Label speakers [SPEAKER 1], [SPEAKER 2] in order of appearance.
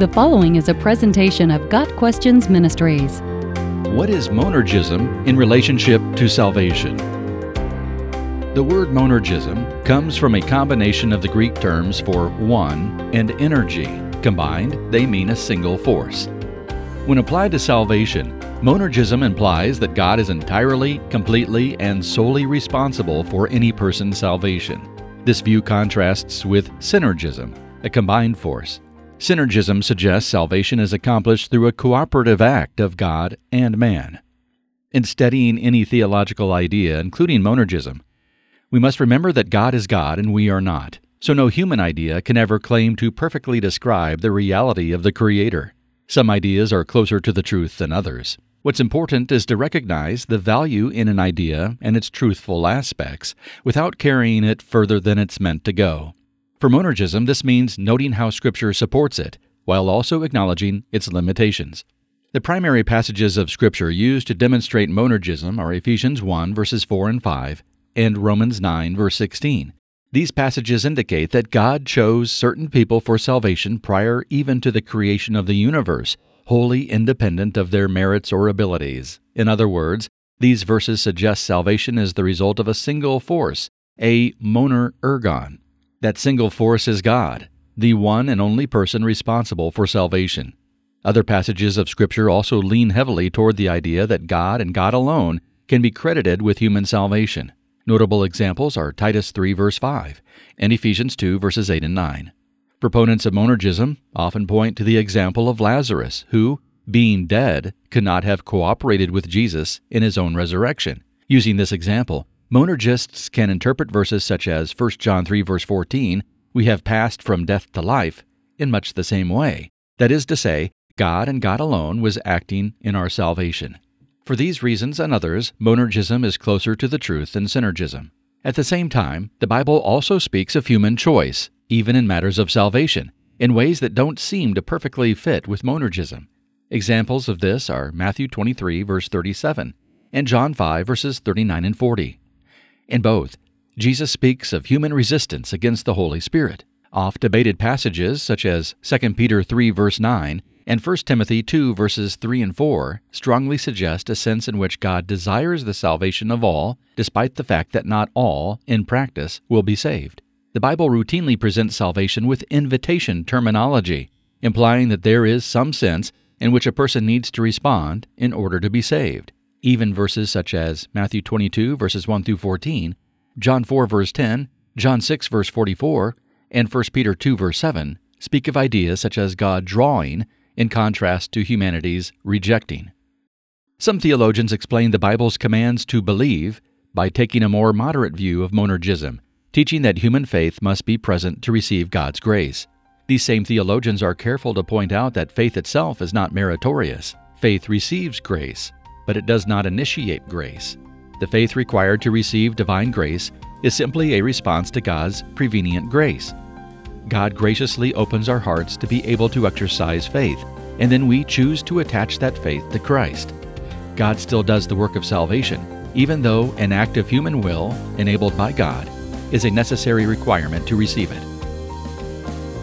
[SPEAKER 1] The following is a presentation of Got Questions Ministries.
[SPEAKER 2] What is monergism in relationship to salvation? The word monergism comes from a combination of the Greek terms for one and energy. Combined, they mean a single force. When applied to salvation, monergism implies that God is entirely, completely, and solely responsible for any person's salvation. This view contrasts with synergism, a combined force. Synergism suggests salvation is accomplished through a cooperative act of God and man. In studying any theological idea, including monergism, we must remember that God is God and we are not, so no human idea can ever claim to perfectly describe the reality of the Creator. Some ideas are closer to the truth than others. What's important is to recognize the value in an idea and its truthful aspects without carrying it further than it's meant to go. For monergism, this means noting how Scripture supports it, while also acknowledging its limitations. The primary passages of Scripture used to demonstrate monergism are Ephesians 1 verses 4 and 5 and Romans 9 verse 16. These passages indicate that God chose certain people for salvation prior even to the creation of the universe, wholly independent of their merits or abilities. In other words, these verses suggest salvation is the result of a single force, a moner ergon, that single force is God, the one and only person responsible for salvation. Other passages of Scripture also lean heavily toward the idea that God and God alone can be credited with human salvation. Notable examples are Titus 3 verse 5 and Ephesians 2 verses 8 and 9. Proponents of monergism often point to the example of Lazarus, who, being dead, could not have cooperated with Jesus in his own resurrection. Using this example, Monergists can interpret verses such as 1 John 3 verse 14, we have passed from death to life, in much the same way. That is to say, God and God alone was acting in our salvation. For these reasons and others, monergism is closer to the truth than synergism. At the same time, the Bible also speaks of human choice, even in matters of salvation, in ways that don't seem to perfectly fit with monergism. Examples of this are Matthew 23 verse 37 and John 5 verses 39 and 40. In both, Jesus speaks of human resistance against the Holy Spirit. Oft debated passages such as 2 Peter 3 verse 9 and 1 Timothy 2 verses 3 and 4 strongly suggest a sense in which God desires the salvation of all, despite the fact that not all, in practice, will be saved. The Bible routinely presents salvation with invitation terminology, implying that there is some sense in which a person needs to respond in order to be saved. Even verses such as Matthew 22, verses 1 through 14, John 4, verse 10, John 6, verse 44, and 1 Peter 2, verse 7 speak of ideas such as God drawing in contrast to humanity's rejecting. Some theologians explain the Bible's commands to believe by taking a more moderate view of monergism, teaching that human faith must be present to receive God's grace. These same theologians are careful to point out that faith itself is not meritorious. Faith receives grace, but it does not initiate grace. The faith required to receive divine grace is simply a response to God's prevenient grace. God graciously opens our hearts to be able to exercise faith, and then we choose to attach that faith to Christ. God still does the work of salvation, even though an act of human will, enabled by God, is a necessary requirement to receive it.